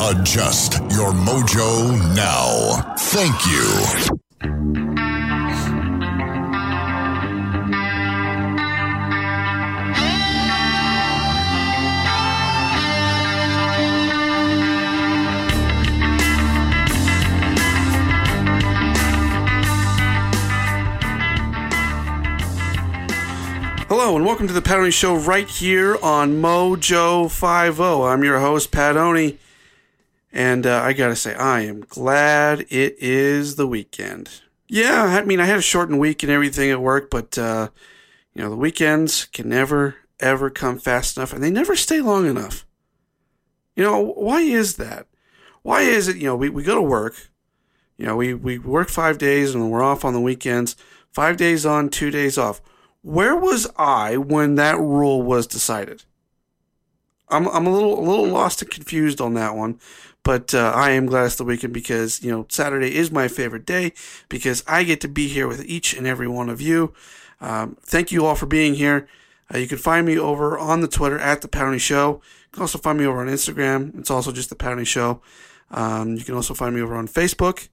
Adjust your mojo now. Thank you. Hello and welcome to the Pat Oney Show right here on Mojo 50. I'm your host, Pat Oney, and uh, I gotta say, I am glad it is the weekend. Yeah, I mean, I had a shortened week and everything at work, but, uh, you know, the weekends can never, ever come fast enough, and they never stay long enough. You know, why is that? Why is it, you know, we, we go to work, you know, we, we work five days and we're off on the weekends, five days on, two days off where was I when that rule was decided? I'm I'm a little a little lost and confused on that one, but uh, I am glad it's the weekend because you know Saturday is my favorite day because I get to be here with each and every one of you. Um, thank you all for being here. Uh, you can find me over on the Twitter at the Powney Show. You can also find me over on Instagram. It's also just the Powney Show. Um, you can also find me over on Facebook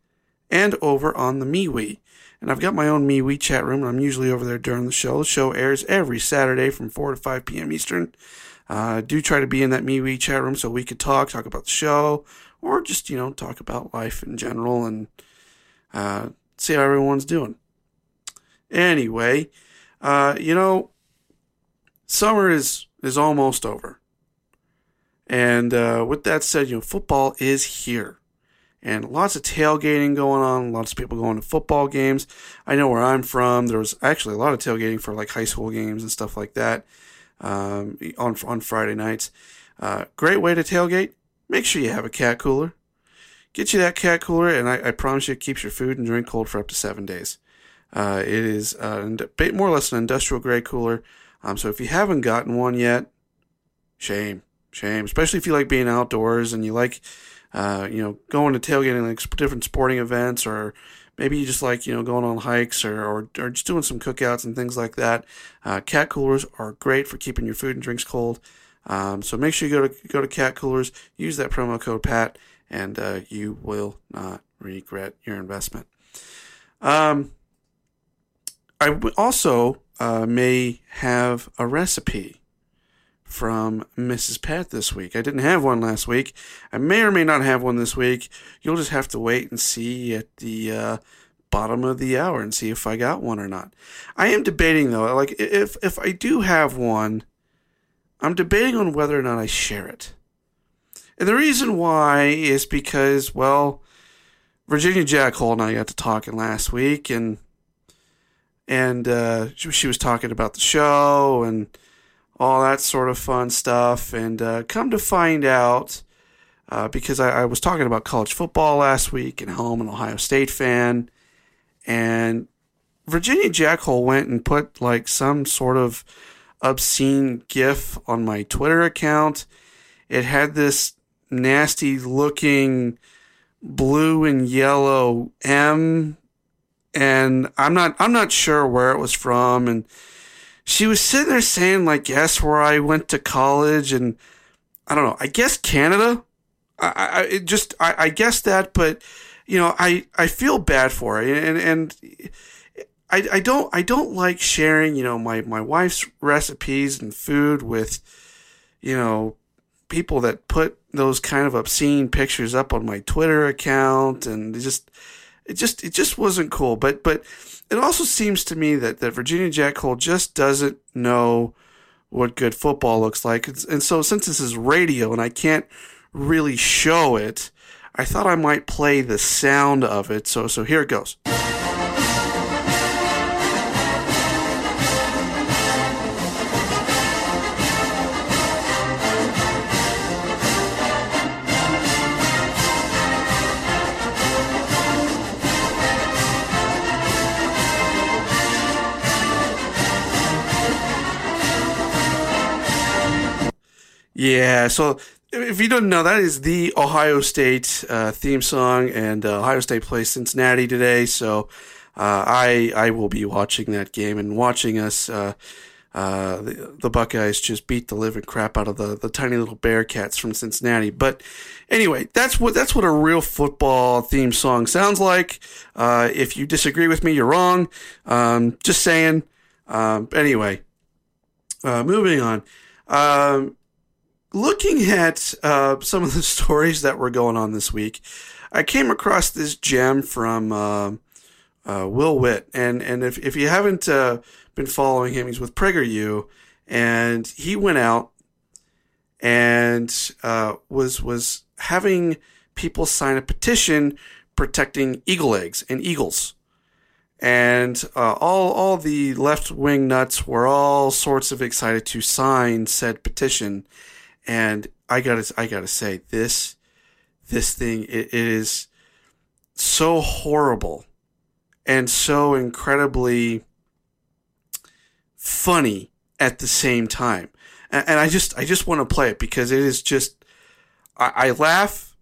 and over on the MeWe. And I've got my own MeWe chat room, and I'm usually over there during the show. The show airs every Saturday from 4 to 5 p.m. Eastern. Uh, do try to be in that MeWe chat room so we could talk, talk about the show, or just, you know, talk about life in general and uh, see how everyone's doing. Anyway, uh, you know, summer is, is almost over. And uh, with that said, you know, football is here and lots of tailgating going on. Lots of people going to football games. I know where I'm from. There was actually a lot of tailgating for like high school games and stuff like that um, on on Friday nights. Uh, great way to tailgate. Make sure you have a cat cooler. Get you that cat cooler, and I, I promise you, it keeps your food and drink cold for up to seven days. Uh, it is uh, more or less an industrial grade cooler. Um, so if you haven't gotten one yet, shame, shame. Especially if you like being outdoors and you like uh, you know, going to tailgating like different sporting events, or maybe you just like you know going on hikes or or, or just doing some cookouts and things like that. Uh, cat coolers are great for keeping your food and drinks cold. Um, so make sure you go to go to cat coolers, use that promo code Pat, and uh, you will not regret your investment. Um, I also uh, may have a recipe from Mrs. Pat this week. I didn't have one last week. I may or may not have one this week. You'll just have to wait and see at the uh, bottom of the hour and see if I got one or not. I am debating though, like if if I do have one, I'm debating on whether or not I share it. And the reason why is because, well, Virginia Jackhole and I got to talking last week, and and uh, she, she was talking about the show and all that sort of fun stuff. And uh, come to find out, uh, because I, I, was talking about college football last week and how I'm an Ohio State fan, and Virginia Jackhole went and put like some sort of obscene GIF on my Twitter account. It had this nasty looking blue and yellow M and I'm not I'm not sure where it was from and she was sitting there saying like, "Guess where I went to college?" And I don't know. I guess Canada. I, I just I, I guess that, but you know, I I feel bad for her, and and I I don't I don't like sharing you know my my wife's recipes and food with you know people that put those kind of obscene pictures up on my Twitter account, and it just it just it just wasn't cool. But but it also seems to me that, that Virginia Jackhole just doesn't know what good football looks like. And so, since this is radio and I can't really show it, I thought I might play the sound of it. So, so here it goes. Yeah, so if you don't know, that is the Ohio State uh, theme song, and uh, Ohio State plays Cincinnati today. So uh, I I will be watching that game and watching us. Uh, uh, the, the Buckeyes just beat the living crap out of the, the tiny little Bearcats from Cincinnati. But anyway, that's what that's what a real football theme song sounds like. Uh, if you disagree with me, you're wrong. Um, just saying. Um, anyway, moving on. Um, looking at uh, some of the stories that were going on this week, I came across this gem from uh, uh, Will Witt, and and if if you haven't uh, been following him, he's with PragerU, and he went out and uh, was was having people sign a petition protecting eagle eggs and eagles. And uh, all all the left wing nuts were all sorts of excited to sign said petition, and I gotta I gotta say this this thing it, it is so horrible and so incredibly funny at the same time. And, and I just I just want to play it because it is just I, I laugh,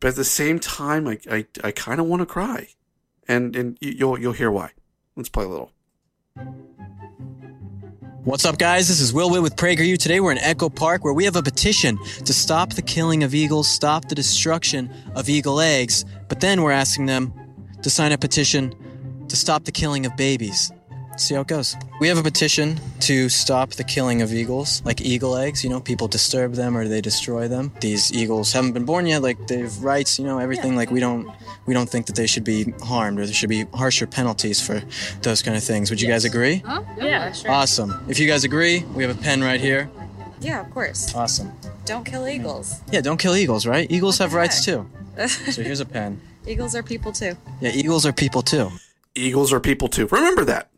but at the same time I I, I kind of want to cry, and and you'll you'll hear why. Let's play a little. What's up, guys? This is Will Witt with PragerU. Today we're in Echo Park where we have a petition to stop the killing of eagles, stop the destruction of eagle eggs, but then we're asking them to sign a petition to stop the killing of babies. See how it goes. We have a petition to stop the killing of eagles, like eagle eggs. You know, people disturb them or they destroy them. These eagles haven't been born yet, like they have rights. You know, everything. Like we don't, we don't think that they should be harmed or there should be harsher penalties for those kind of things. Would you guys agree? Huh? Yeah, sure. Awesome. If you guys agree, we have a pen right here. Yeah, of course. Awesome. Don't kill eagles. Yeah, don't kill eagles, right? Eagles What have the rights too. So here's a pen. eagles are people too. Yeah, eagles are people too. Eagles are people too. Remember that.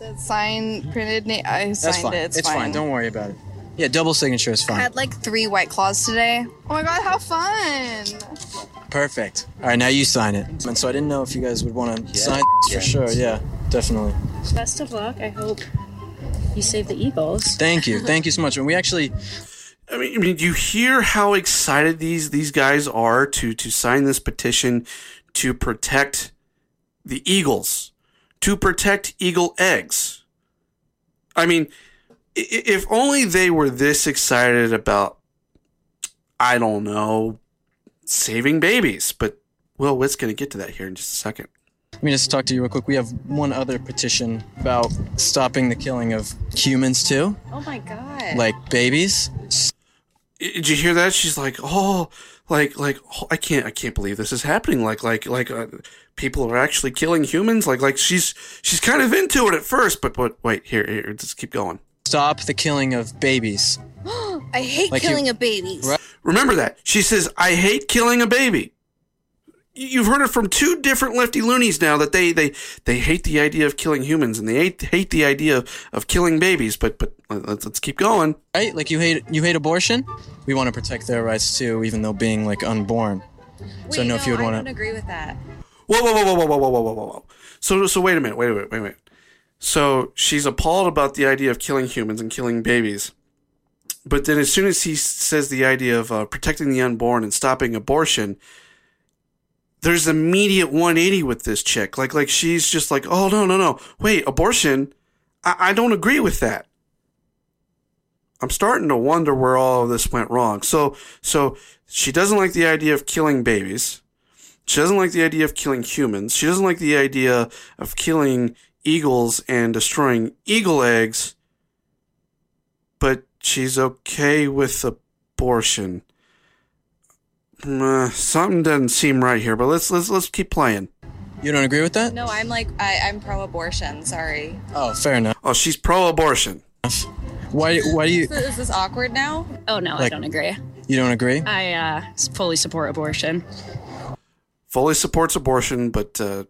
Said sign printed name. I That's signed fine. it. It's, fine. Don't worry about it. Yeah, double signature is I fine. had like three white claws today. Oh my god, how fun! Perfect. All right, now you sign it. And so I didn't know if you guys would want to sign for sure. Yeah, definitely. Best of luck. I hope you save the Eagles. Thank you. Thank you so much. And we actually, I mean, I mean, you hear how excited these these guys are to to sign this petition to protect the eagles, to protect eagle eggs. I mean, i- i- if only they were this excited about, I don't know, saving babies. But Will Witt's going to get to that here in just a second. let me just talk to you real quick. We have one other petition about stopping the killing of humans too, Oh my god. like babies. Did you hear that? She's like, oh, like, like, oh, I can't, I can't believe this is happening. Like, like, like, uh, people are actually killing humans. Like, like she's, she's kind of into it at first, but, but wait, here, here, just keep going. Stop the killing of babies. I hate Like you- killing a babies. Right. Remember that. She says, I hate killing a baby. Y- You've heard it from two different lefty loonies now that they, they, they hate the idea of killing humans and they hate, hate the idea of, of killing babies. But, but let's, let's keep going. Right? Like you hate you hate abortion. We want to protect their rights too, even though being like unborn. Wait, so I know no, if you would I want don't to. agree with that. Whoa, whoa, whoa, whoa, whoa, whoa, whoa, whoa, whoa, whoa. So, so wait a minute, wait a minute, wait a minute. So she's appalled about the idea of killing humans and killing babies. But then as soon as he says the idea of uh, protecting the unborn and stopping abortion, there's immediate 180 with this chick. Like, like she's just like, oh, no, no, no. Wait, abortion? I, I don't agree with that. I'm starting to wonder where all of this went wrong. So, so she doesn't like the idea of killing babies. She doesn't like the idea of killing humans. She doesn't like the idea of killing eagles and destroying eagle eggs. But she's okay with abortion. Uh, something doesn't seem right here, but let's let's let's keep playing. You don't agree with that? No, I'm like I, I'm pro-abortion. Sorry. Oh, fair enough. Oh, she's pro-abortion. Why why do you Is this awkward now? Oh no, I Like- don't agree. you don't agree? I uh, fully support abortion. Fully supports abortion, but uh,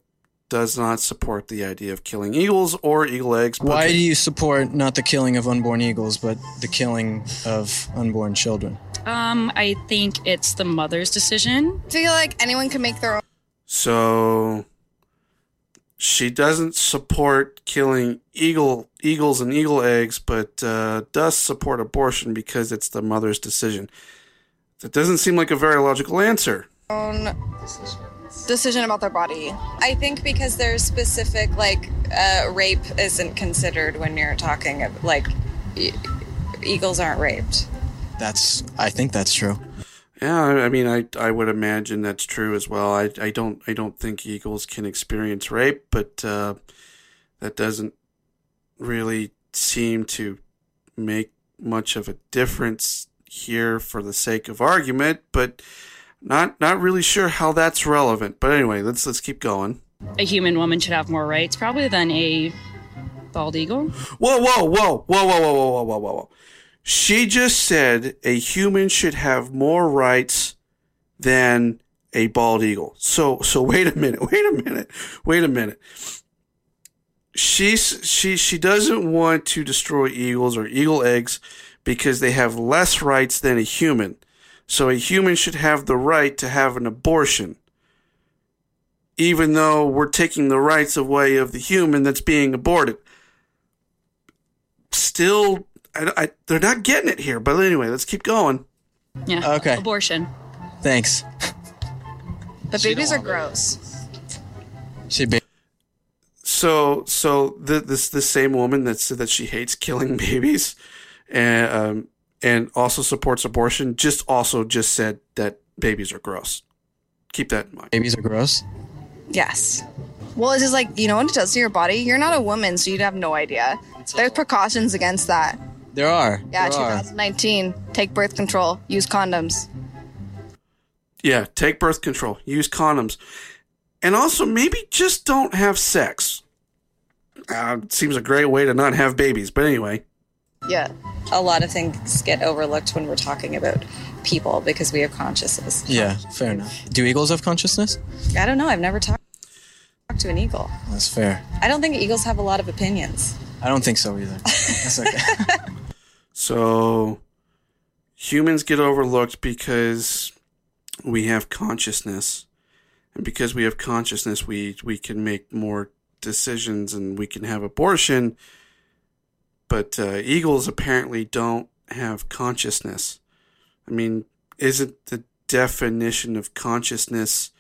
does not support the idea of killing eagles or eagle eggs. but- Why do you support not the killing of unborn eagles, but the killing of unborn children? Um, I think it's the mother's decision. I feel like anyone can make their own. So she doesn't support killing eagle eagles and eagle eggs, but uh, does support abortion because it's the mother's decision. That doesn't seem like a very logical answer. Own decision about their body. I think because there's specific, like, uh, rape isn't considered when you're talking, of, like, e- eagles aren't raped. That's. I think that's true. Yeah, I I mean, I I would imagine that's true as well. I I don't I don't think eagles can experience rape, but uh, that doesn't really seem to make much of a difference here for the sake of argument. But not not really sure how that's relevant. But anyway, let's let's keep going. A human woman should have more rights, probably, than a bald eagle. Whoa, whoa, whoa, whoa, whoa, whoa, whoa, whoa, whoa, whoa, whoa. She just said a human should have more rights than a bald eagle. So, so wait a minute, wait a minute, wait a minute. She's, she, she doesn't want to destroy eagles or eagle eggs because they have less rights than a human. So a human should have the right to have an abortion. Even though we're taking the rights away of the human that's being aborted still I, I, they're not getting it here but anyway let's keep going Yeah. Okay. Abortion. Thanks. But babies are gross. She be. so so the, this this same woman that said that she hates killing babies and um and also supports abortion just also just said that babies are gross keep that in mind Babies are gross. Yes. Well, it's just like, you know what it does to your body? You're not a woman, so you'd have no idea. There's precautions against that. There are. Yeah, there are. 2019. Take birth control. Use condoms. yeah take birth control use condoms and also maybe just don't have sex uh, seems a great way to not have babies but anyway Yeah. A lot of things get overlooked when we're talking about people because we have consciousness. Yeah, fair enough. Do eagles have consciousness? I don't know. I've never talked talked to an eagle. That's fair. I don't think eagles have a lot of opinions. I don't think so either. That's okay. So humans get overlooked because we have consciousness. And because we have consciousness, we, we can make more decisions and we can have abortion. But uh, eagles apparently don't have consciousness. I mean, isn't the definition of consciousness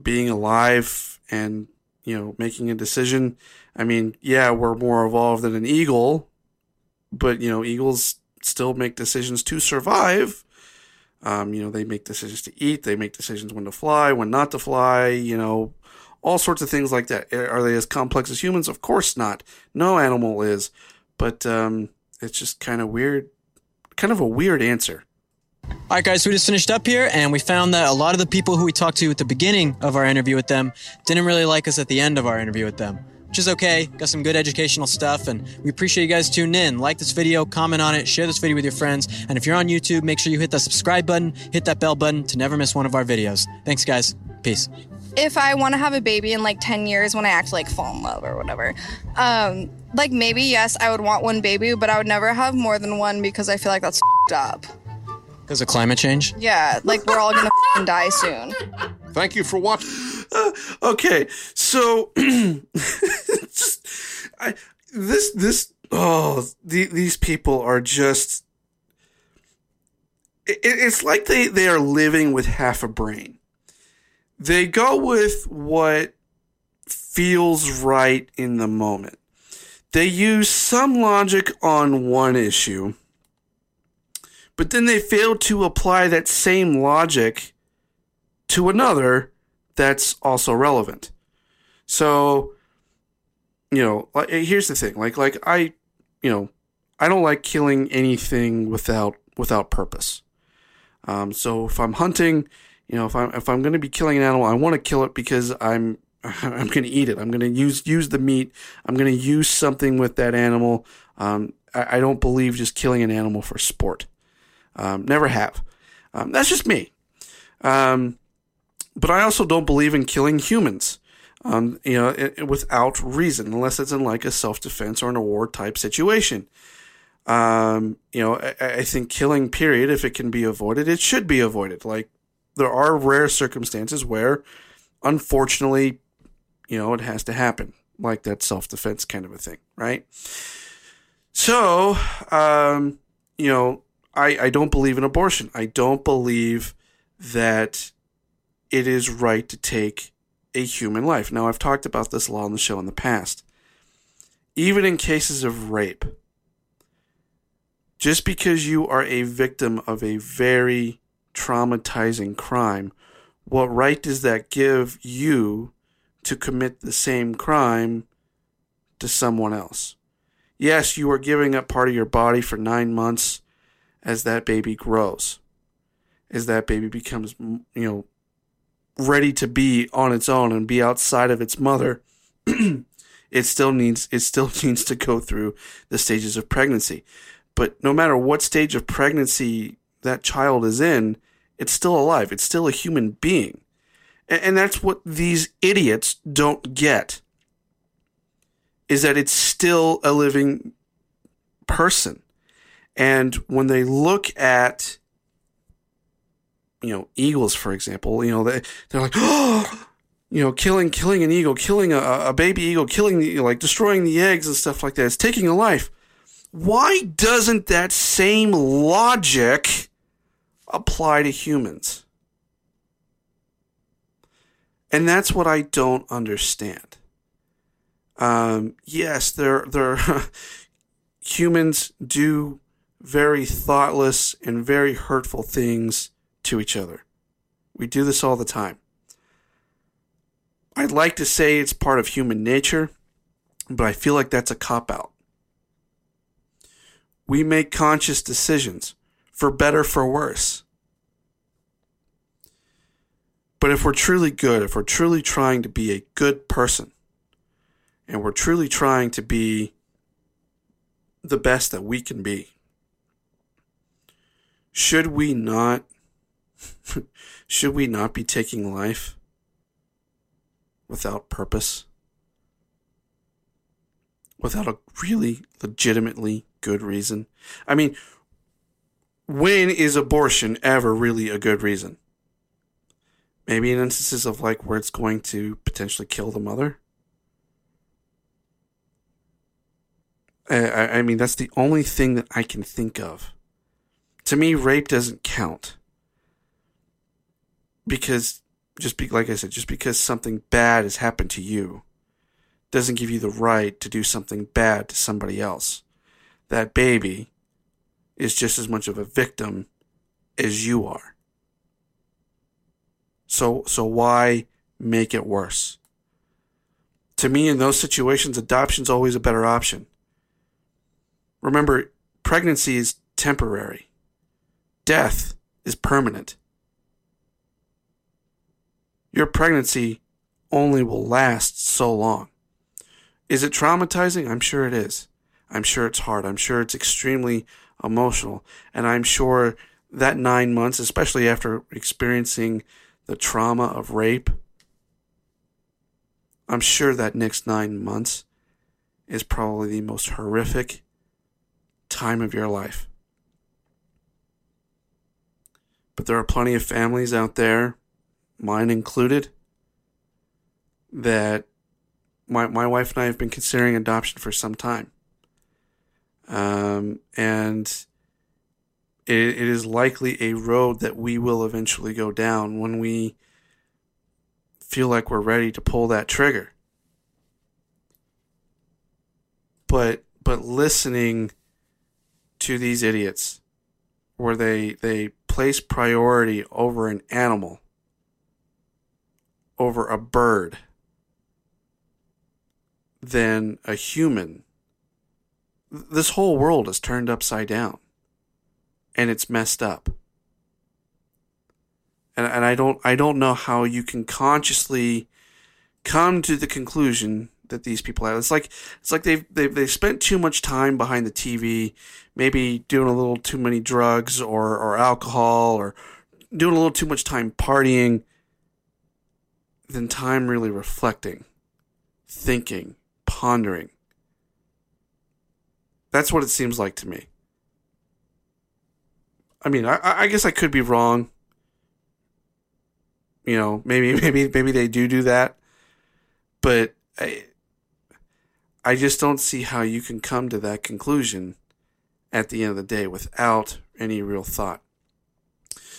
being alive and, you know, making a decision? I mean, yeah, we're more evolved than an eagle, but you know eagles still make decisions to survive. Um, you know they make decisions to eat they make decisions when to fly when not to fly you know all sorts of things like that. Are they as complex as humans? Of course not. No animal is. But um, it's just kind of weird kind of a weird answer. All right, guys, we just finished up here, and we found that a lot of the people who we talked to at the beginning of our interview with them didn't really like us at the end of our interview with them, which is okay. Got some good educational stuff, and we appreciate you guys tuning in. Like this video, comment on it, share this video with your friends, and if you're on YouTube, make sure you hit that subscribe button, hit that bell button to never miss one of our videos. Thanks, guys. Peace. if I want to have a baby in like 10 years when I actually like fall in love or whatever, um, like maybe yes, I would want one baby, but I would never have more than one because I feel like that's up. Because of climate change? Yeah, like we're all gonna fing die soon. Thank you for watching. Uh, okay so just I, this this oh the, these people are just it, it's like they they are living with half a brain they go with what feels right in the moment they use some logic on one issue but then they fail to apply that same logic to another that's also relevant. So, you know, like, here's the thing. Like, like I, you know, I don't like killing anything without without purpose. Um, so if I'm hunting, you know, if I'm if I'm going to be killing an animal, I want to kill it because I'm I'm going to eat it. I'm going to use use the meat. I'm going to use something with that animal. Um, I, I don't believe just killing an animal for sport. Um, never have. Um, that's just me. Um, but I also don't believe in killing humans, um, you know, i- i- without reason, unless it's in like a self defense or in a war type situation. Um, you know, I, I think killing, period, if it can be avoided, it should be avoided. Like, there are rare circumstances where, unfortunately, You know, it has to happen, like that self defense kind of a thing, right? So, um, you know, I, I don't believe in abortion. I don't believe that it is right to take a human life. Now, I've talked about this law on the show in the past. Even in cases of rape, just because you are a victim of a very traumatizing crime, what right does that give you to commit the same crime to someone else? Yes, you are giving up part of your body for nine months as that baby grows, as that baby becomes, you know, ready to be on its own and be outside of its mother. it still needs it still needs to go through the stages of pregnancy. But no matter what stage of pregnancy that child is in, it's still alive. It's still a human being. And, and that's what these idiots don't get. Is that it's still a living person. And when they look at you know, eagles, for example, you know, they, they're like, oh, you know, killing, killing an eagle, killing a, a baby eagle, killing the, like destroying the eggs and stuff like that. It's taking a life. Why doesn't that same logic apply to humans? And that's what I don't understand. Um, yes, there, there, humans do very thoughtless and very hurtful things to each other. We do this all the time. I'd like to say it's part of human nature, but I feel like that's a cop out. We make conscious decisions, for better, for worse. But if we're truly good, if we're truly trying to be a good person, and we're truly trying to be the best that we can be, should we not should we not be taking life without purpose? Without a really legitimately good reason? I mean, when is abortion ever really a good reason? Maybe in instances of like where it's going to potentially kill the mother. I, I mean, that's the only thing that I can think of. To me, rape doesn't count because just be like I said, just because something bad has happened to you doesn't give you the right to do something bad to somebody else. That baby is just as much of a victim as you are. So so why make it worse? To me in those situations adoption's always a better option. Remember, pregnancy is temporary. Death is permanent your pregnancy only will last so long. Is it traumatizing? I'm sure it is. I'm sure it's hard. I'm sure it's extremely emotional. And I'm sure that nine months, especially after experiencing the trauma of rape, I'm sure that next nine months is probably the most horrific time of your life. But there are plenty of families out there mine included, that my my wife and I have been considering adoption for some time. Um, and it, it is likely a road that we will eventually go down when we feel like we're ready to pull that trigger. But but listening to these idiots where they they place priority over an animal over a bird than a human, this whole world is turned upside down and it's messed up. And, and I don't I don't know how you can consciously come to the conclusion that these people have. It's like it's like they've they've they spent too much time behind the TV, maybe doing a little too many drugs or or alcohol or doing a little too much time partying than time really reflecting, thinking, pondering. That's what it seems like to me. I mean, I, I guess I could be wrong. You know, maybe maybe maybe they do do that, but I, I just don't see how you can come to that conclusion at the end of the day without any real thought.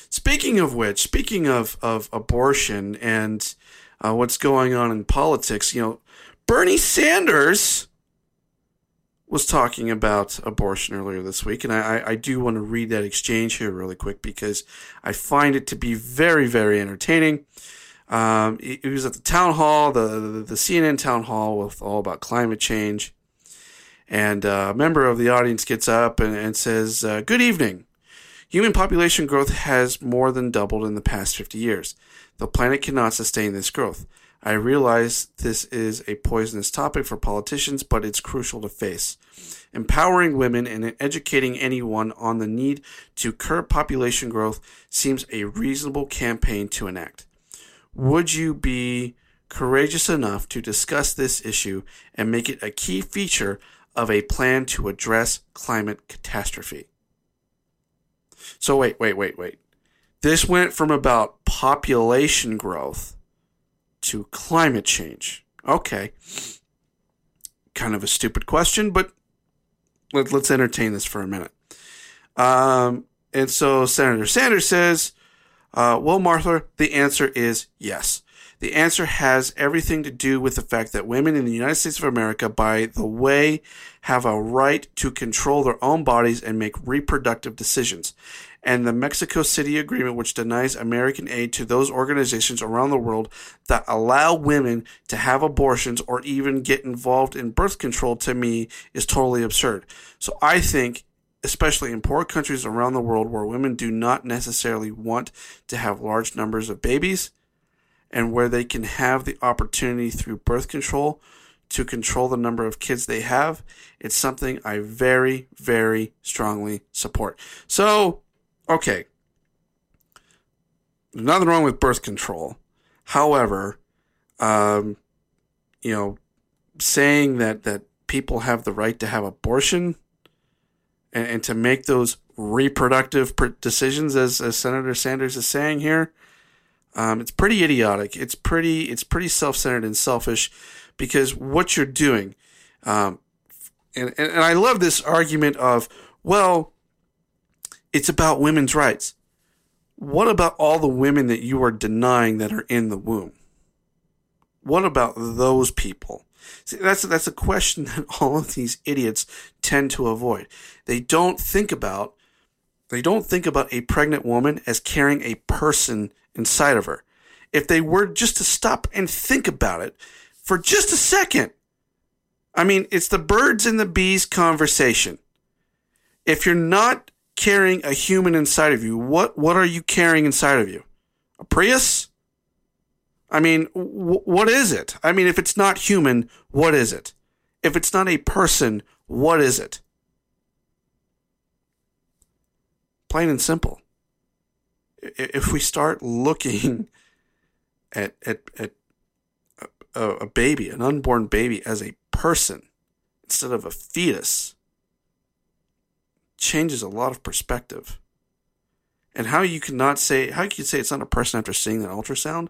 Speaking of which, speaking of, of abortion and uh, what's going on in politics, you know, Bernie Sanders was talking about abortion earlier this week, and I, I do want to read that exchange here really quick because I find it to be very, very entertaining. Um, he, he was at the town hall, the, the, the CNN town hall, with all about climate change, and uh, a member of the audience gets up and, and says, uh, "Good evening. Human population growth has more than doubled in the past 50 years. The planet cannot sustain this growth. I realize this is a poisonous topic for politicians, but it's crucial to face. Empowering women and educating anyone on the need to curb population growth seems a reasonable campaign to enact. Would you be courageous enough to discuss this issue and make it a key feature of a plan to address climate catastrophe? So, wait, wait, wait, wait. This went from about population growth to climate change. Okay. Kind of a stupid question, but let, us entertain this for a minute. Um, and so Senator Sanders says, uh, well, Martha, the answer is yes. The answer has everything to do with the fact that women in the United States of America, by the way, have a right to control their own bodies and make reproductive decisions and the Mexico City Agreement, which denies American aid to those organizations around the world that allow women to have abortions or even get involved in birth control, to me, is totally absurd. So I think, especially in poor countries around the world where women do not necessarily want to have large numbers of babies, and where they can have the opportunity through birth control to control the number of kids they have, it's something I very, very strongly support. So, okay, nothing wrong with birth control. However, um, you know, saying that that people have the right to have abortion and, and to make those reproductive decisions, as, as Senator Sanders is saying here, um, it's pretty idiotic. It's pretty it's pretty self centered and selfish because what you're doing, um, and, and and I love this argument of well, it's about women's rights. What about all the women that you are denying that are in the womb? What about those people? See, that's that's a question that all of these idiots tend to avoid. They don't think about they don't think about a pregnant woman as carrying a person inside of her. If they were just to stop and think about it for just a second, I mean, it's the birds and the bees conversation. If you're not carrying a human inside of you, what what are you carrying inside of you? A Prius? I mean, what is it? I mean, if it's not human, what is it? If it's not a person, what is it? Plain and simple. If we start looking at at, at a, a baby, an unborn baby, as a person instead of a fetus, changes a lot of perspective. And how you cannot say how you can say it's not a person after seeing that ultrasound?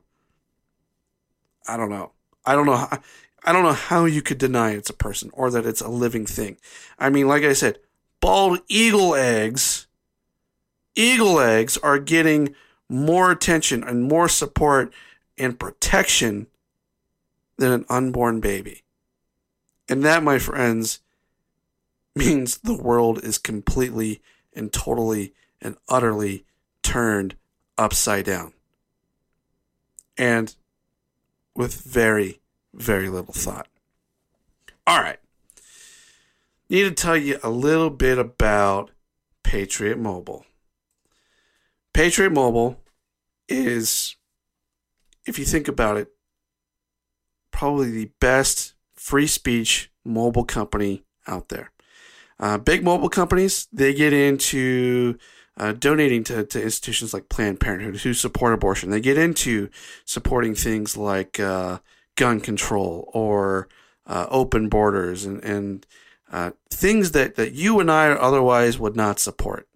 I don't know. I don't know. How, I don't know how you could deny it's a person or that it's a living thing. I mean, like I said, bald eagle eggs, eagle eggs are getting more attention and more support and protection than an unborn baby. And that, my friends, means the world is completely and totally and utterly turned upside down. And with very, very little thought. All right. Need to tell you a little bit about Patriot Mobile. Patriot Mobile is, if you think about it, probably the best free speech mobile company out there. Uh, big mobile companies, they get into uh, donating to, to institutions like Planned Parenthood who support abortion. They get into supporting things like uh, gun control or uh, open borders and, and uh, things that, that you and I otherwise would not support.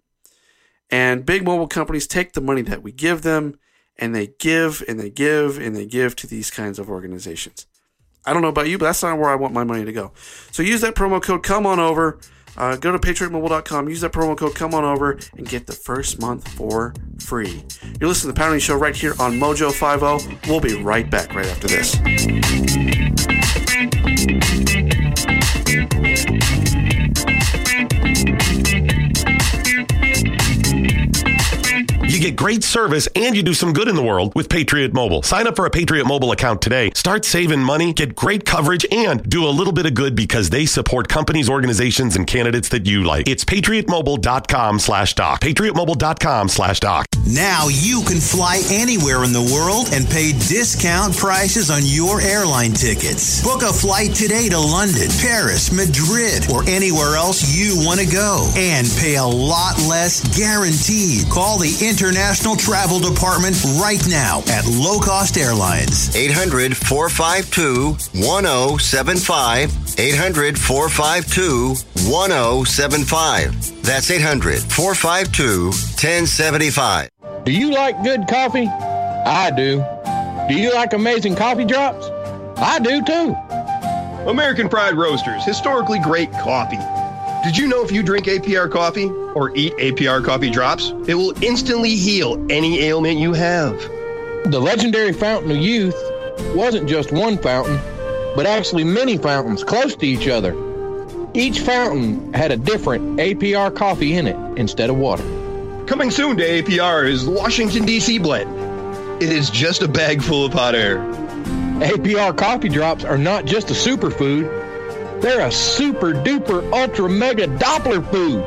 And big mobile companies take the money that we give them and they give and they give and they give to these kinds of organizations. I don't know about you, but that's not where I want my money to go. So use that promo code. Come on over. Uh, go to patriotmobile.com, use that promo code, come on over, and get the first month for free. You're listening to the Pounding Show right here on Mojo 50. We'll be right back right after this. Get great service and you do some good in the world with Patriot Mobile. Sign up for a Patriot Mobile account today. Start saving money, get great coverage, and do a little bit of good because they support companies, organizations, and candidates that you like. It's patriotmobile.com slash doc. Patriotmobile.com slash doc. Now you can fly anywhere in the world and pay discount prices on your airline tickets. Book a flight today to London, Paris, Madrid, or anywhere else you want to go and pay a lot less guaranteed. Call the International Travel Department right now at Low Cost Airlines. 800 452 1075. 800 452 1075. That's 800 452 1075. Do you like good coffee? I do. Do you like amazing coffee drops? I do too. American Pride Roasters, historically great coffee. Did you know if you drink APR coffee or eat APR coffee drops, it will instantly heal any ailment you have? The legendary Fountain of Youth wasn't just one fountain, but actually many fountains close to each other. Each fountain had a different APR coffee in it instead of water. Coming soon to APR is Washington, D.C. blend. It is just a bag full of hot air. APR coffee drops are not just a superfood, they're a super duper ultra mega Doppler food.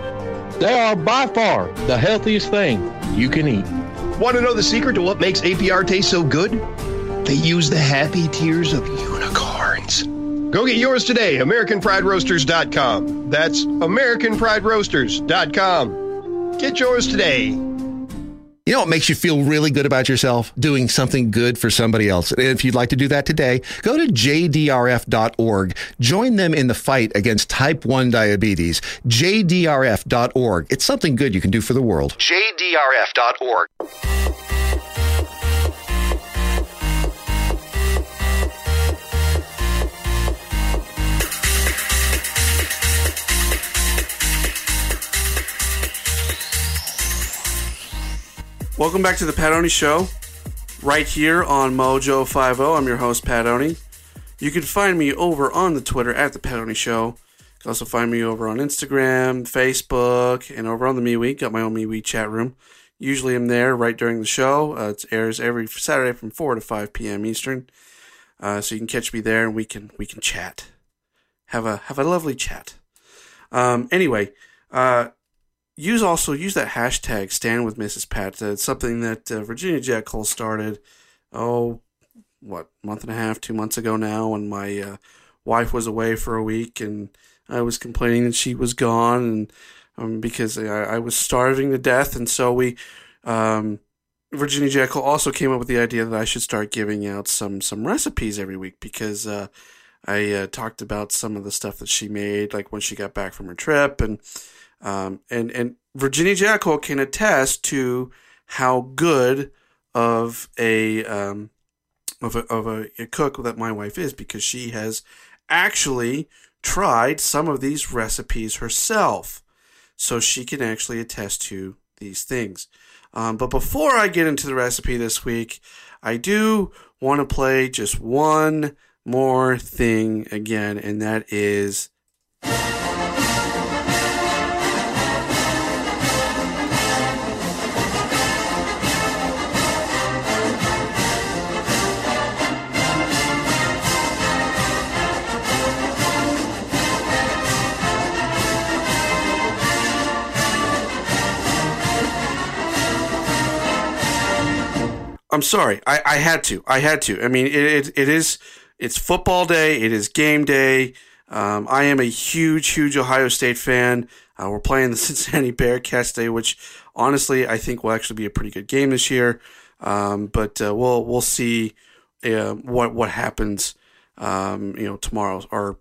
They are by far the healthiest thing you can eat. Want to know the secret to what makes APR taste so good? They use the happy tears of unicorns. Go get yours today, AmericanPrideRoasters.com. That's AmericanPrideRoasters.com. Get yours today. You know what makes you feel really good about yourself? Doing something good for somebody else. And if you'd like to do that today, go to jdrf.org. Join them in the fight against type 1 diabetes. jdrf.org. It's something good you can do for the world. jdrf.org. Welcome back to the Pat Oney Show, right here on Mojo 50. I'm your host, Pat Oney. You can find me over on the Twitter at the Pat Oney Show. You can also find me over on Instagram, Facebook, and over on the MeWe. Got my own MeWe chat room. Usually I'm there right during the show. Uh, it airs every Saturday from 4 to 5 p.m. Eastern. Uh, so you can catch me there and we can we can chat. Have a have a lovely chat. Um, anyway, uh, use also use that hashtag stand with mrs pat. It's something that uh, virginia jack cole started oh what month and a half two months ago now when my uh, wife was away for a week and i was complaining that she was gone and um, because I, I, was starving to death. And so we um, virginia jack cole also came up with the idea that i should start giving out some some recipes every week because uh, i uh, talked about some of the stuff that she made like when she got back from her trip and um, and and Virginia Jackal can attest to how good of a um, of a, of a, a cook that my wife is because she has actually tried some of these recipes herself, so she can actually attest to these things. Um, but before I get into the recipe this week, I do want to play just one more thing again, and that is. I'm sorry. I, I had to. I had to. I mean, it, it, it is. It's football day. It is game day. Um, I am a huge, huge Ohio State fan. Uh, we're playing the Cincinnati Bearcats today, which honestly I think will actually be a pretty good game this year. Um, but uh, we'll we'll see uh, what what happens. Um, you know, tomorrow or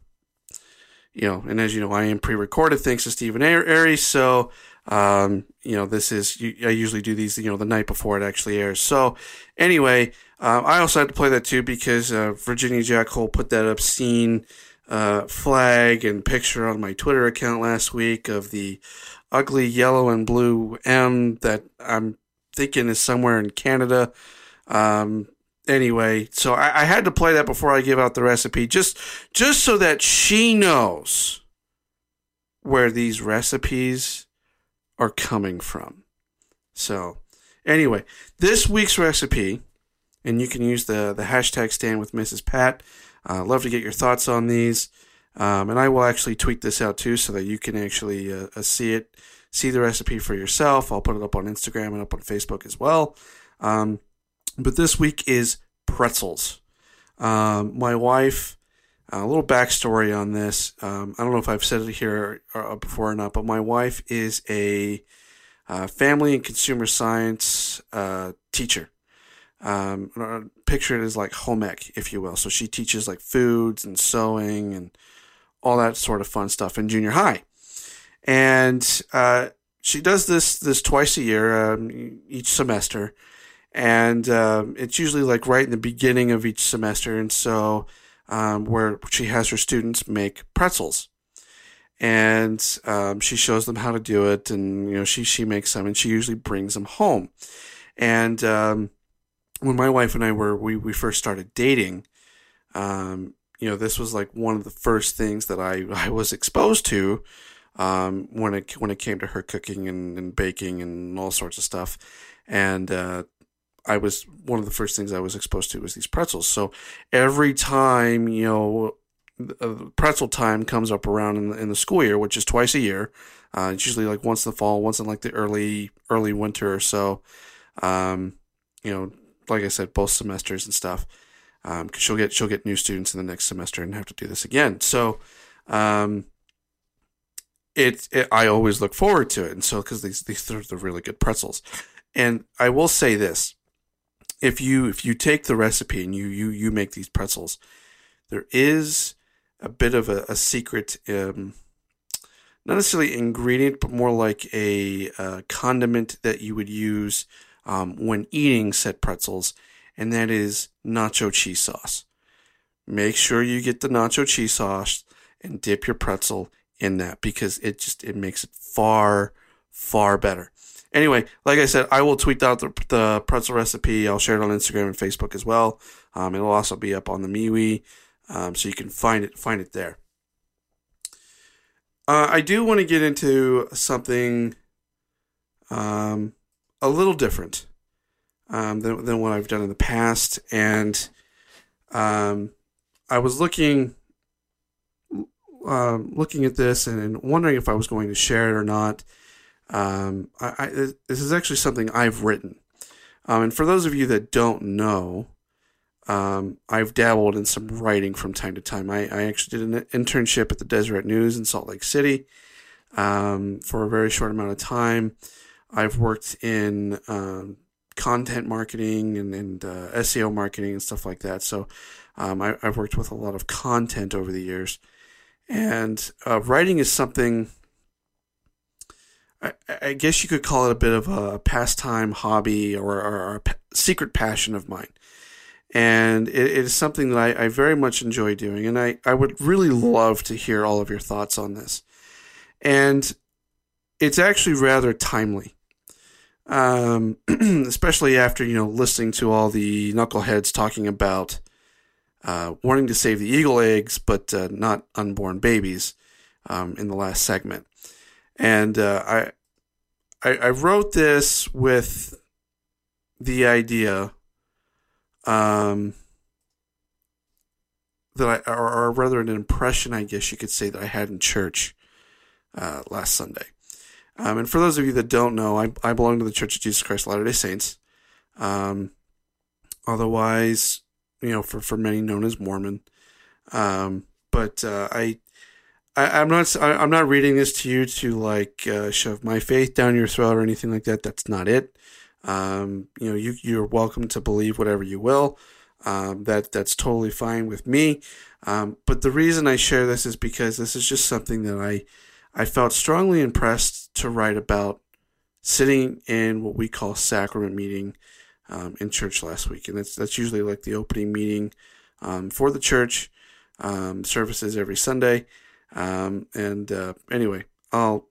you know, and as you know, I am pre-recorded thanks to Stephen Aries. So Um, you know, this is I usually do these you know the night before it actually airs. So anyway, uh, I also had to play that too because uh, Virginia Jack put that obscene uh, flag and picture on my Twitter account last week of the ugly yellow and blue M that I'm thinking is somewhere in Canada. Um, anyway, so I, I, had to play that before I give out the recipe, just just so that she knows where these recipes are coming from. So, anyway, this week's recipe, and you can use the the hashtag stand with Mrs. Pat. Uh, love to get your thoughts on these. Um, and I will actually tweet this out too so that you can actually uh, uh, see it, see the recipe for yourself. I'll put it up on Instagram and up on Facebook as well. Um, but this week is pretzels. Um, my wife, a little backstory on this. Um, I don't know if I've said it here uh, before or not, but my wife is a uh, family and consumer science uh, teacher. Um, picture it as like home ec, if you will. So she teaches like foods and sewing and all that sort of fun stuff in junior high. And uh, she does this this twice a year, um, each semester, and um, it's usually like right in the beginning of each semester. And so, um, where she has her students make pretzels, and um, she shows them how to do it, and you know she she makes them, and she usually brings them home. And um, when my wife and I were we we first started dating, um, you know, this was like one of the first things that I I was exposed to um, when it when it came to her cooking and, and baking and all sorts of stuff, and uh, I was one of the first things I was exposed to was these pretzels. So every time you know uh, pretzel time comes up around in the, in the school year, which is twice a year. Uh, it's usually like once in the fall, once in like the early early winter or so. Um, you know, like I said, both semesters and stuff. Um, she'll get she'll get new students in the next semester and have to do this again. So, um, it, it I always look forward to it, and so because these these are the really good pretzels. And I will say this: if you if you take the recipe and you you you make these pretzels, there is a bit of a, a secret, um, not necessarily ingredient, but more like a, a condiment that you would use um, when eating said pretzels, and that is nacho cheese sauce. Make sure you get the nacho cheese sauce and dip your pretzel in that because it just it makes it far far better. Anyway, like I said, I will tweet out the, the pretzel recipe. I'll share it on Instagram and Facebook as well. Um, it'll also be up on the MeWe, um, so you can find it find it there. Uh, I do want to get into something um, a little different um, than, than what I've done in the past. And um, I was looking um, looking at this and, wondering if I was going to share it or not. Um, I, I, this is actually something I've written. Um, and for those of you that don't know, um, I've dabbled in some writing from time to time. I, I actually did an internship at the Deseret News in Salt Lake City for a very short amount of time. I've worked in um, content marketing and, and uh, SEO marketing and stuff like that. So um, I, have worked with a lot of content over the years. And uh, writing is something, I, guess you could call it a bit of a pastime, hobby, or, or a p- secret passion of mine. And it, it is something that I, I very much enjoy doing. And I, I would really love to hear all of your thoughts on this. And it's actually rather timely um, especially after you know listening to all the knuckleheads talking about uh, wanting to save the eagle eggs but uh, not unborn babies um, in the last segment, and uh, I, I, I wrote this with the idea um, that I or, or rather an impression I guess you could say that I had in church uh, last Sunday. Um, and for those of you that don't know, I, I belong to the Church of Jesus Christ of Latter day Saints. Um, otherwise, you know, for, for many known as Mormon. Um, but uh, I, I, am not I, am not reading this to you to like uh, shove my faith down your throat or anything like that. That's not it. Um, you know, you you're welcome to believe whatever you will. Um, that that's totally fine with me. Um, but the reason I share this is because this is just something that I I felt strongly impressed to write about sitting in what we call sacrament meeting um, in church last week, and that's that's usually like the opening meeting um, for the church um, services every Sunday. Um, and uh, anyway, I'll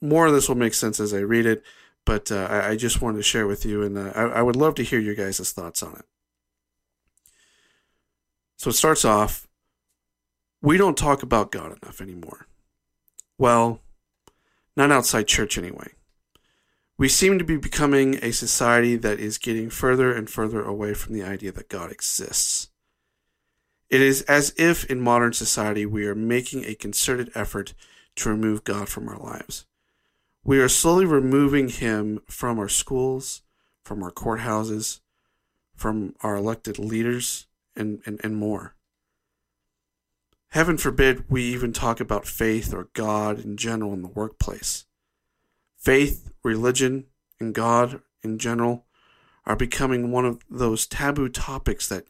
more of this will make sense as I read it, but uh, I, I, just wanted to share with you, and uh, I, I would love to hear your guys' thoughts on it. So it starts off. We don't talk about God enough anymore. Well, not outside church anyway. We seem to be becoming a society that is getting further and further away from the idea that God exists. It is as if in modern society we are making a concerted effort to remove God from our lives. We are slowly removing Him from our schools, from our courthouses, from our elected leaders, and, and, and more. Heaven forbid we even talk about faith or God in general in the workplace. Faith, religion, and God in general are becoming one of those taboo topics that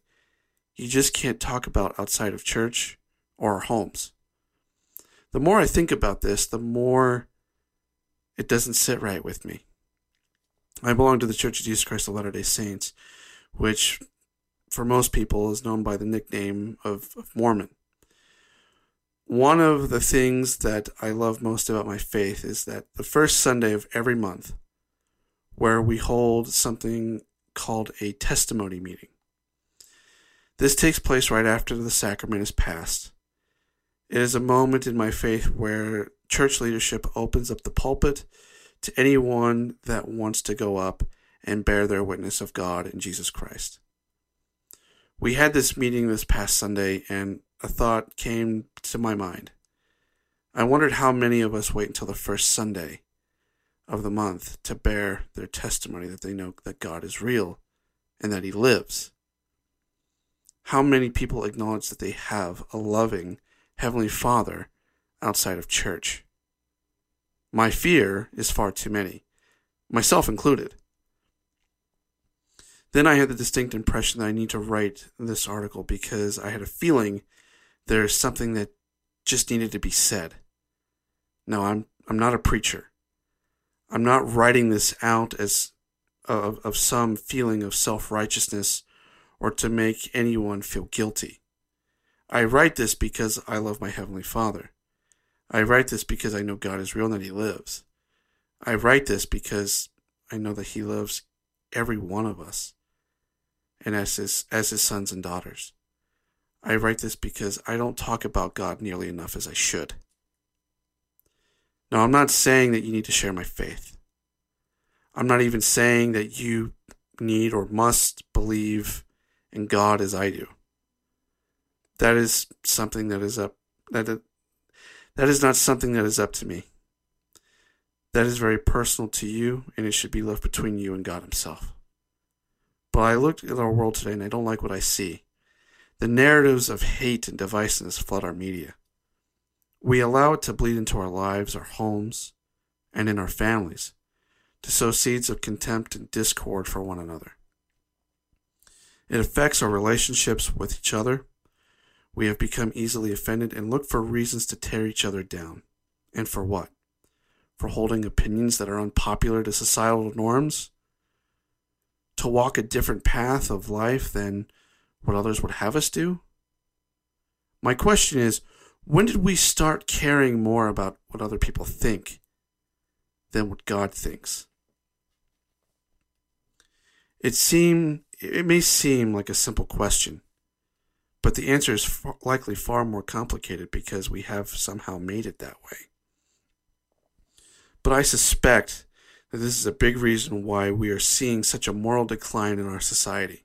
you just can't talk about outside of church or our homes. The more I think about this, the more it doesn't sit right with me. I belong to the Church of Jesus Christ of Latter day Saints, which for most people is known by the nickname of, of Mormon one of the things that I love most about my faith is that the first Sunday of every month, where we hold something called a testimony meeting. This takes place right after the sacrament is passed. It is a moment in my faith where church leadership opens up the pulpit to anyone that wants to go up and bear their witness of God and Jesus Christ. We had this meeting this past Sunday, and a thought came to my mind. I wondered how many of us wait until the first Sunday of the month to bear their testimony that they know that God is real and that He lives. How many people acknowledge that they have a loving Heavenly Father outside of church? My fear is far too many, myself included. Then I had the distinct impression that I need to write this article because I had a feeling there's something that just needed to be said. No, I'm I'm not a preacher. I'm not writing this out as of, of some feeling of self-righteousness or to make anyone feel guilty. I write this because I love my heavenly Father. I write this because I know God is real and that he lives. I write this because I know that he loves every one of us and as his as his sons and daughters. I write this because I don't talk about God nearly enough as I should. Now, I'm not saying that you need to share my faith. I'm not even saying that you need or must believe in God as I do. That is something that is up that that is not something that is up to me. That is very personal to you and it should be left between you and God himself. But I look at our world today and I don't like what I see. The narratives of hate and divisiveness flood our media. We allow it to bleed into our lives, our homes, and in our families, to sow seeds of contempt and discord for one another. It affects our relationships with each other. We have become easily offended and look for reasons to tear each other down. And for what? For holding opinions that are unpopular to societal norms? To walk a different path of life than what others would have us do? My question is when did we start caring more about what other people think than what God thinks? It seem it may seem like a simple question, but the answer is far, likely far more complicated because we have somehow made it that way. But I suspect that this is a big reason why we are seeing such a moral decline in our society.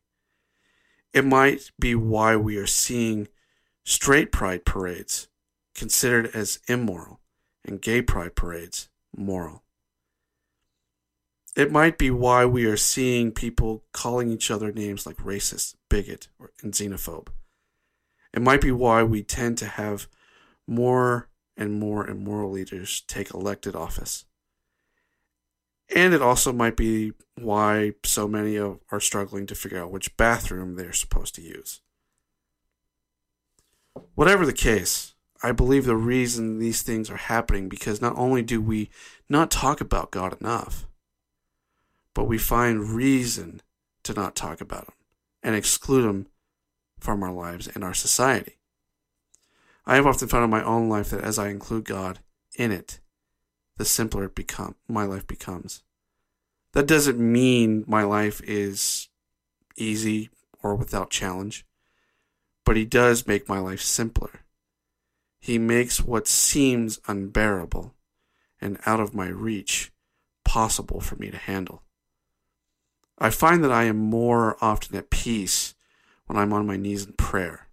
It might be why we are seeing straight pride parades considered as immoral and gay pride parades moral. It might be why we are seeing people calling each other names like racist, bigot, and xenophobe. It might be why we tend to have more and more immoral leaders take elected office. And it also might be why so many of, are struggling to figure out which bathroom they're supposed to use. Whatever the case, I believe the reason these things are happening because not only do we not talk about God enough, but we find reason to not talk about them and exclude them from our lives and our society. I have often found in my own life that as I include God in it, the simpler it become my life becomes. That doesn't mean my life is easy or without challenge, but he does make my life simpler. He makes what seems unbearable and out of my reach possible for me to handle. I find that I am more often at peace when I'm on my knees in prayer,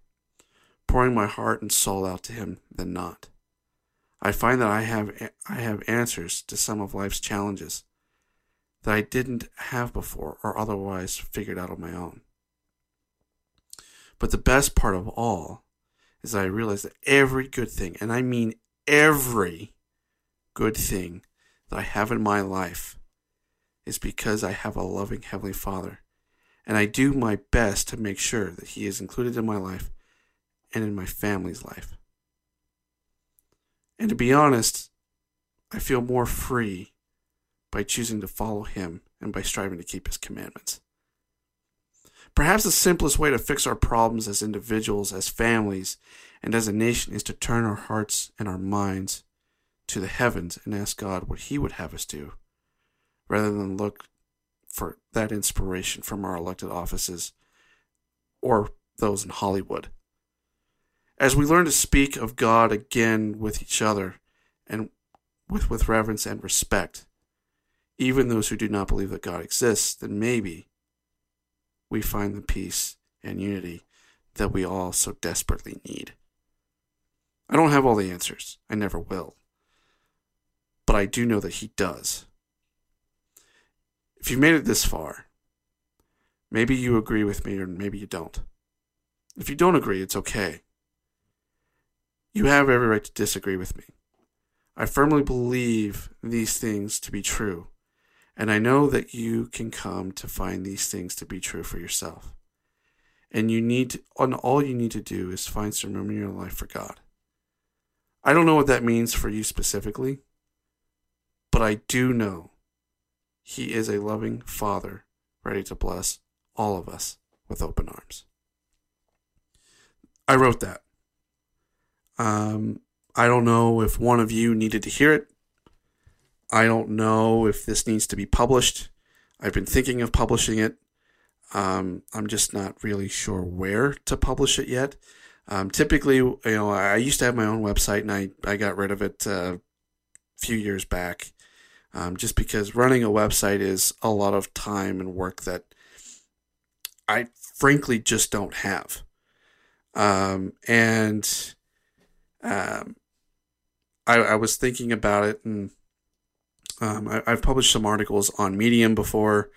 pouring my heart and soul out to Him than not. I find that I have I have answers to some of life's challenges that I didn't have before or otherwise figured out on my own. But the best part of all is that I realize that every good thing, and I mean every good thing that I have in my life, is because I have a loving Heavenly Father. And I do my best to make sure that He is included in my life and in my family's life. And to be honest, I feel more free by choosing to follow Him and by striving to keep His commandments. Perhaps the simplest way to fix our problems as individuals, as families, and as a nation is to turn our hearts and our minds to the heavens and ask God what He would have us do, rather than look for that inspiration from our elected offices or those in Hollywood. As we learn to speak of God again with each other and with, with reverence and respect, even those who do not believe that God exists, then maybe we find the peace and unity that we all so desperately need. I don't have all the answers. I never will. But I do know that He does. If you've made it this far, maybe you agree with me or maybe you don't. If you don't agree, it's okay. You have every right to disagree with me. I firmly believe these things to be true and I know that you can come to find these things to be true for yourself. And you need to, and all you need to do is find some room in your life for God. I don't know what that means for you specifically, but I do know He is a loving Father ready to bless all of us with open arms. I wrote that. Um, I don't know if one of you needed to hear it. I don't know if this needs to be published. I've been thinking of publishing it. Um, I'm just not really sure where to publish it yet. Um, typically, you know, I used to have my own website and I, I got rid of it uh, a few years back um, just because running a website is a lot of time and work that I frankly just don't have. Um, and um, I, I was thinking about it and um, I, have published some articles on Medium before.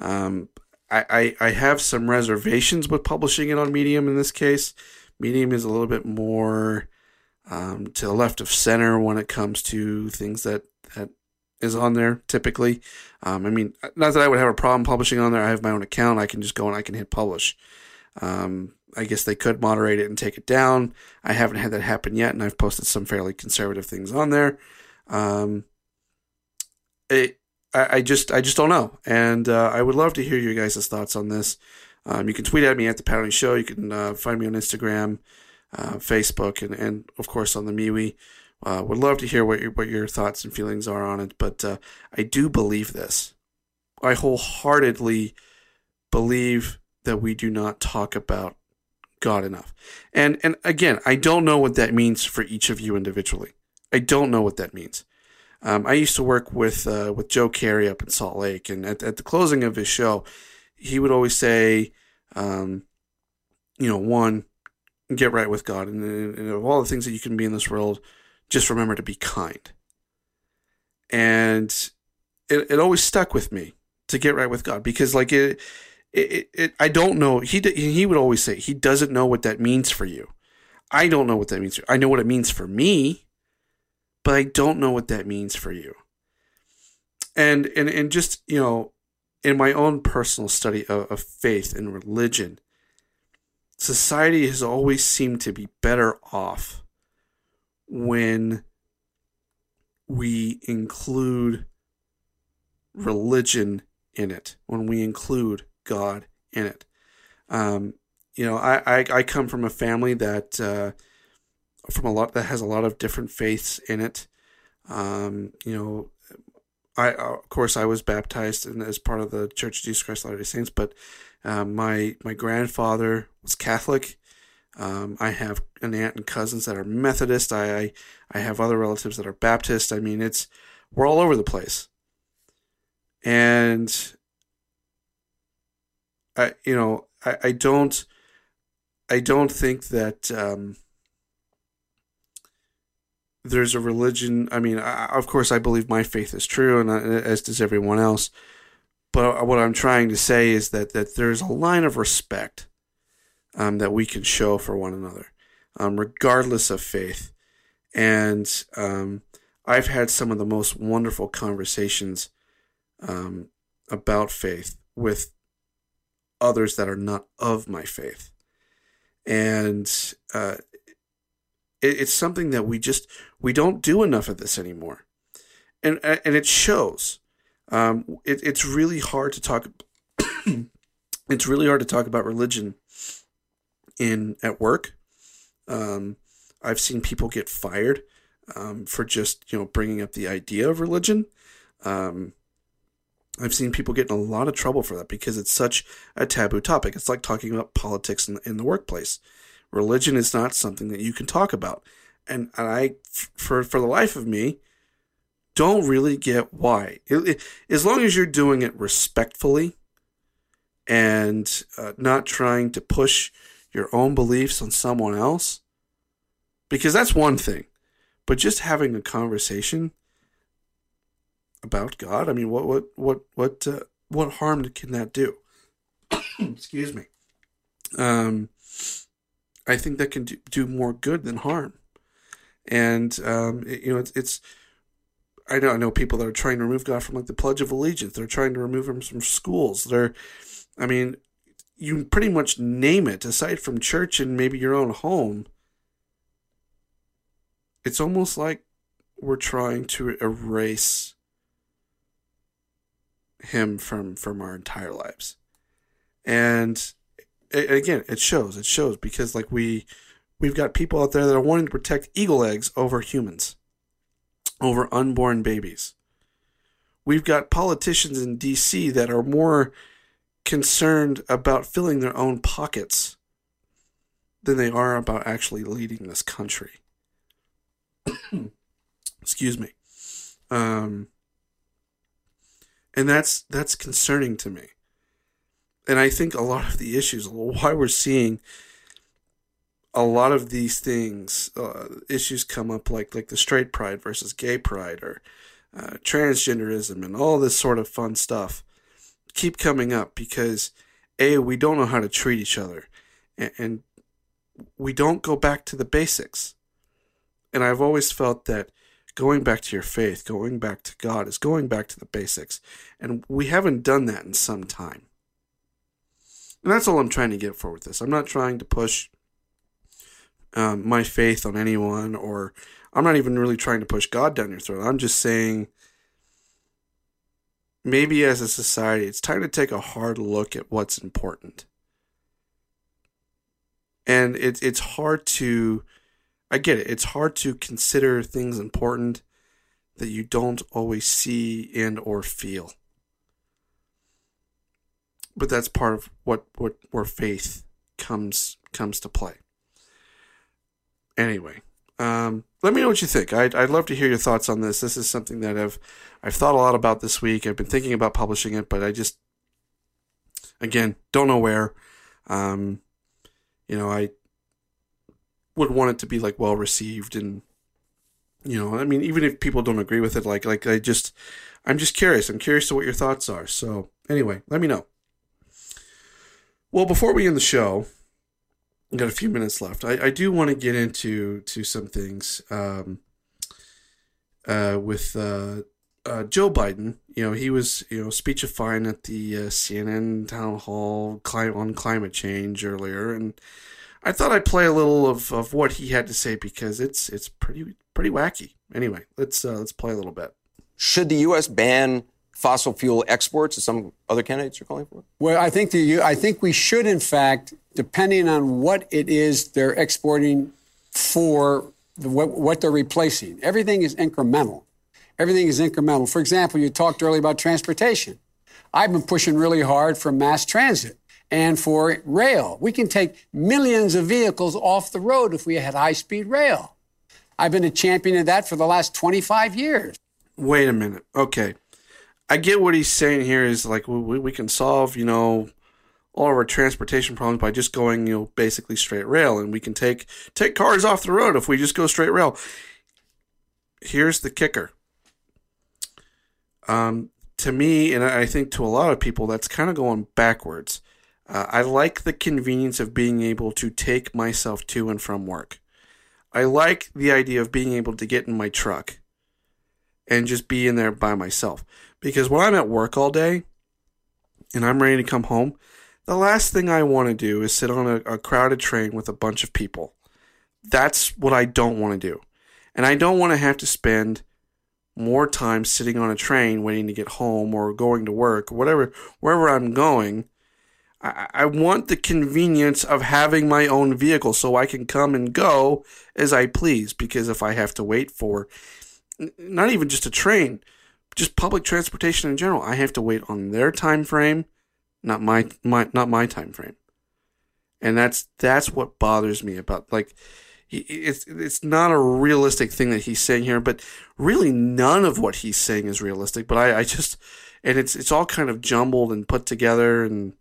Um, I, I, I, have some reservations with publishing it on Medium in this case. Medium is a little bit more um, to the left of center when it comes to things that, that is on there typically. Um, I mean, not that I would have a problem publishing on there. I have my own account. I can just go and I can hit publish. Um, I guess they could moderate it and take it down. I haven't had that happen yet, and I've posted some fairly conservative things on there. Um, it, I, I just I just don't know, and uh, I would love to hear your guys' thoughts on this. Um, you can tweet at me at the Pat Oney Show. You can uh, find me on Instagram, uh, Facebook, and, and of course on the MeWe. Uh, would love to hear what your, what your thoughts and feelings are on it. But uh, I do believe this. I wholeheartedly believe that we do not talk about God enough. And and again, I don't know what that means for each of you individually. I don't know what that means. Um, I used to work with uh, with Joe Carey up in Salt Lake, and at, at the closing of his show, he would always say, um, you know, one, get right with God, and, and of all the things that you can be in this world, just remember to be kind. And it, it always stuck with me to get right with God because, like it, it, it I don't know. He he would always say he doesn't know what that means for you. I don't know what that means. I know what it means for me but I don't know what that means for you. And and and just you know, in my own personal study of, of faith and religion, society has always seemed to be better off when we include religion in it, when we include God in it. Um, you know, I, I, I, come from a family that uh, from a lot that has a lot of different faiths in it. Um, you know, I of course I was baptized in, as part of the Church of Jesus Christ of Latter-day Saints, but um, my my grandfather was Catholic. Um, I have an aunt and cousins that are Methodist. I, I, I have other relatives that are Baptist. I mean, it's we're all over the place, and I you know I, I don't I don't think that um, there's a religion. I mean, I, of course, I believe my faith is true, and I, as does everyone else. But what I'm trying to say is that that there's a line of respect um, that we can show for one another, um, regardless of faith. And um, I've had some of the most wonderful conversations um, about faith with others that are not of my faith. And uh, it, it's something that we just we don't do enough of this anymore, and and it shows. Um, it, it's really hard to talk. it's really hard to talk about religion in at work. Um, I've seen people get fired um, for just you know bringing up the idea of religion. Um, I've seen people get in a lot of trouble for that because it's such a taboo topic. It's like talking about politics in, in the workplace. Religion is not something that you can talk about. And, and I, for, for the life of me, don't really get why. It, it, as long as you're doing it respectfully and uh, not trying to push your own beliefs on someone else, because that's one thing. But just having a conversation about God, I mean, what what what what uh, what harm can that do? Excuse me. Um, I think that can do, do more good than harm. And um, it, you know, it's, it's I know I know people that are trying to remove God from like the Pledge of Allegiance. They're trying to remove him from schools. They're, I mean, you pretty much name it. Aside from church and maybe your own home, it's almost like we're trying to erase him from from our entire lives. And it, again, it shows. It shows because like we we've got people out there that are wanting to protect eagle eggs over humans, over unborn babies. We've got politicians in DC that are more concerned about filling their own pockets than they are about actually leading this country. Excuse me. Um, and that's that's concerning to me and I think a lot of the issues, why we're seeing a lot of these things, uh, issues come up like like the straight pride versus gay pride or uh, transgenderism and all this sort of fun stuff, keep coming up because a we don't know how to treat each other, and, and we don't go back to the basics. And I've always felt that going back to your faith, going back to God, is going back to the basics, and we haven't done that in some time. And that's all I'm trying to get for with this. I'm not trying to push um, my faith on anyone, or I'm not even really trying to push God down your throat. I'm just saying maybe as a society, it's time to take a hard look at what's important. And it, it's hard to, I get it, it's hard to consider things important that you don't always see and or feel but that's part of what, what where faith comes comes to play. Anyway, um, let me know what you think. I'd, I'd love to hear your thoughts on this. This is something that I've I've thought a lot about this week. I've been thinking about publishing it, but I just again don't know where. Um, you know, I would want it to be like well received and you know, I mean, even if people don't agree with it, like like I just I'm just curious. I'm curious to what your thoughts are. So anyway, let me know. Well, before we end the show, got a few minutes left. I, I do want to get into to some things um, uh, with uh, uh, Joe Biden. You know, he was you know speechifying at the uh, CNN town hall on climate change earlier, and I thought I'd play a little of, of what he had to say because it's it's pretty pretty wacky. Anyway, let's uh, let's play a little bit. Should the U.S. ban fossil fuel exports, as some other candidates are calling for? Well, I think the I think we should, in fact, depending on what it is they're exporting for, the, what, what they're replacing. Everything is incremental. Everything is incremental. For example, you talked earlier about transportation. I've been pushing really hard for mass transit and for rail. We can take millions of vehicles off the road if we had high speed rail. I've been a champion of that for the last 25 years. Wait a minute. Okay. I get what he's saying here is like we, we can solve, you know, all of our transportation problems by just going, you know, basically straight rail and we can take take cars off the road if we just go straight rail. Here's the kicker. Um to me and I think to a lot of people that's kind of going backwards. Uh, I like the convenience of being able to take myself to and from work. I like the idea of being able to get in my truck and just be in there by myself. Because when I'm at work all day and I'm ready to come home, the last thing I want to do is sit on a, a crowded train with a bunch of people. That's what I don't want to do. And I don't want to have to spend more time sitting on a train waiting to get home or going to work, or whatever, wherever I'm going I, I want the convenience of having my own vehicle so I can come and go as I please. Because if I have to wait for not even just a train, just public transportation in general, I have to wait on their time frame, not my my not my time frame. And that's that's what bothers me about like it's it's not a realistic thing that he's saying here, but really none of what he's saying is realistic. But I, I just and it's it's all kind of jumbled and put together and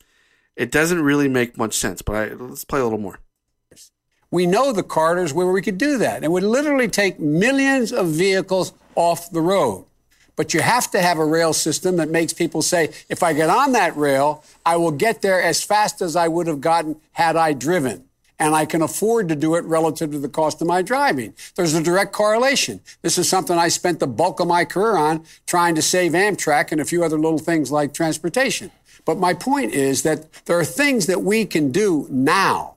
it doesn't really make much sense, but I, let's play a little more. We know the corridors where we could do that. It would literally take millions of vehicles off the road. But you have to have a rail system that makes people say, if I get on that rail, I will get there as fast as I would have gotten had I driven. And I can afford to do it relative to the cost of my driving. There's a direct correlation. This is something I spent the bulk of my career on trying to save Amtrak and a few other little things like transportation. But my point is that there are things that we can do now,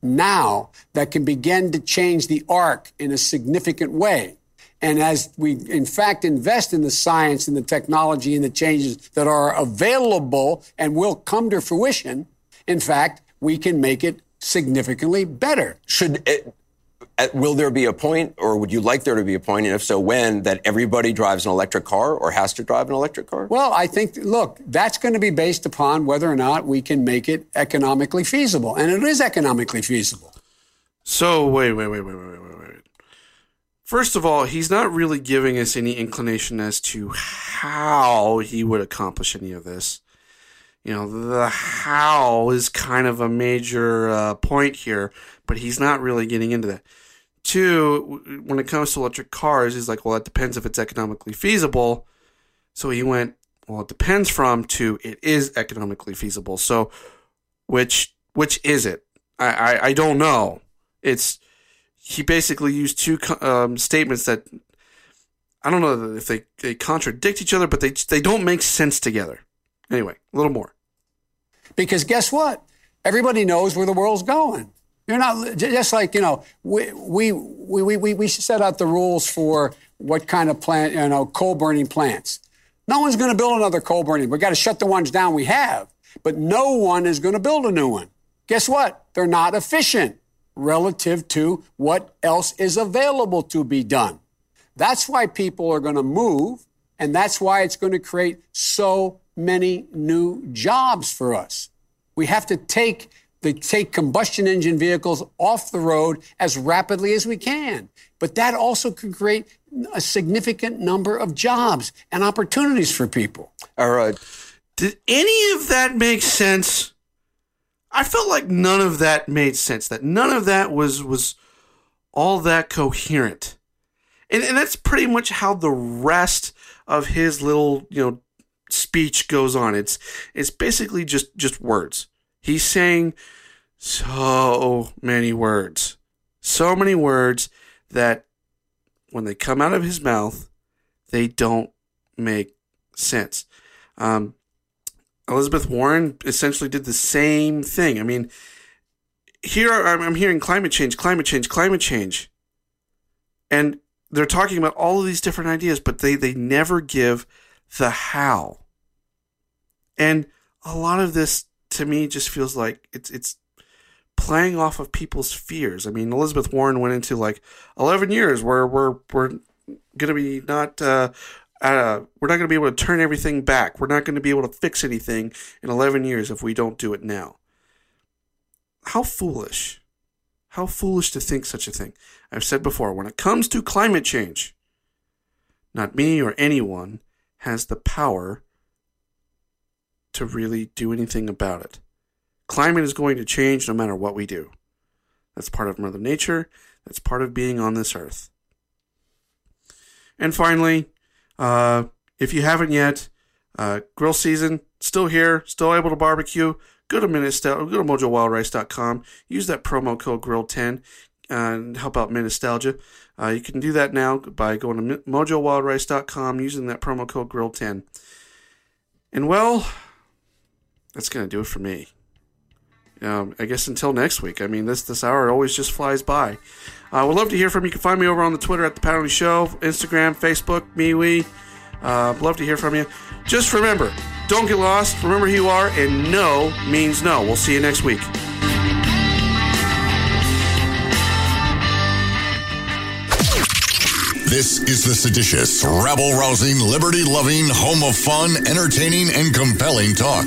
now, that can begin to change the arc in a significant way. And as we, in fact, invest in the science and the technology and the changes that are available and will come to fruition, in fact, we can make it significantly better. Should it, will there be a point, or would you like there to be a point, and if so, when, that everybody drives an electric car or has to drive an electric car? Well, I think, look, that's going to be based upon whether or not we can make it economically feasible. And it is economically feasible. So, wait, wait, wait, wait, wait, wait, wait. First of all, he's not really giving us any inclination as to how he would accomplish any of this. You know, the how is kind of a major uh, point here, but he's not really getting into that. Two, when it comes to electric cars, he's like, well, it depends if it's economically feasible. So he went, well, it depends from to it is economically feasible. So which which is it? I I, I don't know. It's he basically used two um, statements that I don't know if they, they contradict each other, but they they don't make sense together. Anyway, a little more. Because guess what? Everybody knows where the world's going. You're not just like you know we we we we we set out the rules for what kind of plant you know coal burning plants. No one's going to build another coal burning. We got to shut the ones down we have, but no one is going to build a new one. Guess what? They're not efficient relative to what else is available to be done. That's why people are going to move, and that's why it's going to create so many new jobs for us. We have to take they take combustion engine vehicles off the road as rapidly as we can. But that also can create a significant number of jobs and opportunities for people. All right. Did any of that make sense? I felt like none of that made sense. That none of that was was all that coherent. And, and that's pretty much how the rest of his little, you know, speech goes on. It's it's basically just just words. He's saying so many words. So many words that when they come out of his mouth, they don't make sense. Um, Elizabeth Warren essentially did the same thing. I mean, here I'm, hearing climate change, climate change, climate change. And they're talking about all of these different ideas, but they, they never give the how. And a lot of this to me just feels like it's it's playing off of people's fears. I mean, Elizabeth Warren went into like 11 years where we're we're going to be not uh, uh, we're not going to be able to turn everything back. We're not going to be able to fix anything in 11 years if we don't do it now. How foolish. How foolish to think such a thing. I've said before, when it comes to climate change, not me or anyone has the power to really do anything about it. Climate is going to change no matter what we do. That's part of Mother Nature. That's part of being on this earth. And finally, uh, if you haven't yet, uh, grill season still here, still able to barbecue. Go to Ministal- go to MojoWildRice.com. Use that promo code Grill10 and help out Minnestalgia. Uh, you can do that now by going to MojoWildRice.com using that promo code Grill10. And well, that's going to do it for me. Um, I guess until next week. I mean, this this hour always just flies by. I uh, would love to hear from you. You can find me over on the Twitter at the Pat Oney Show, Instagram, Facebook, MeWe. Uh, love to hear from you. Just remember, don't get lost. Remember who you are, and no means no. We'll see you next week. This is the seditious, rabble rousing, liberty loving, home of fun, entertaining, and compelling talk.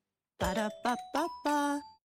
Ba-da-ba-ba-ba.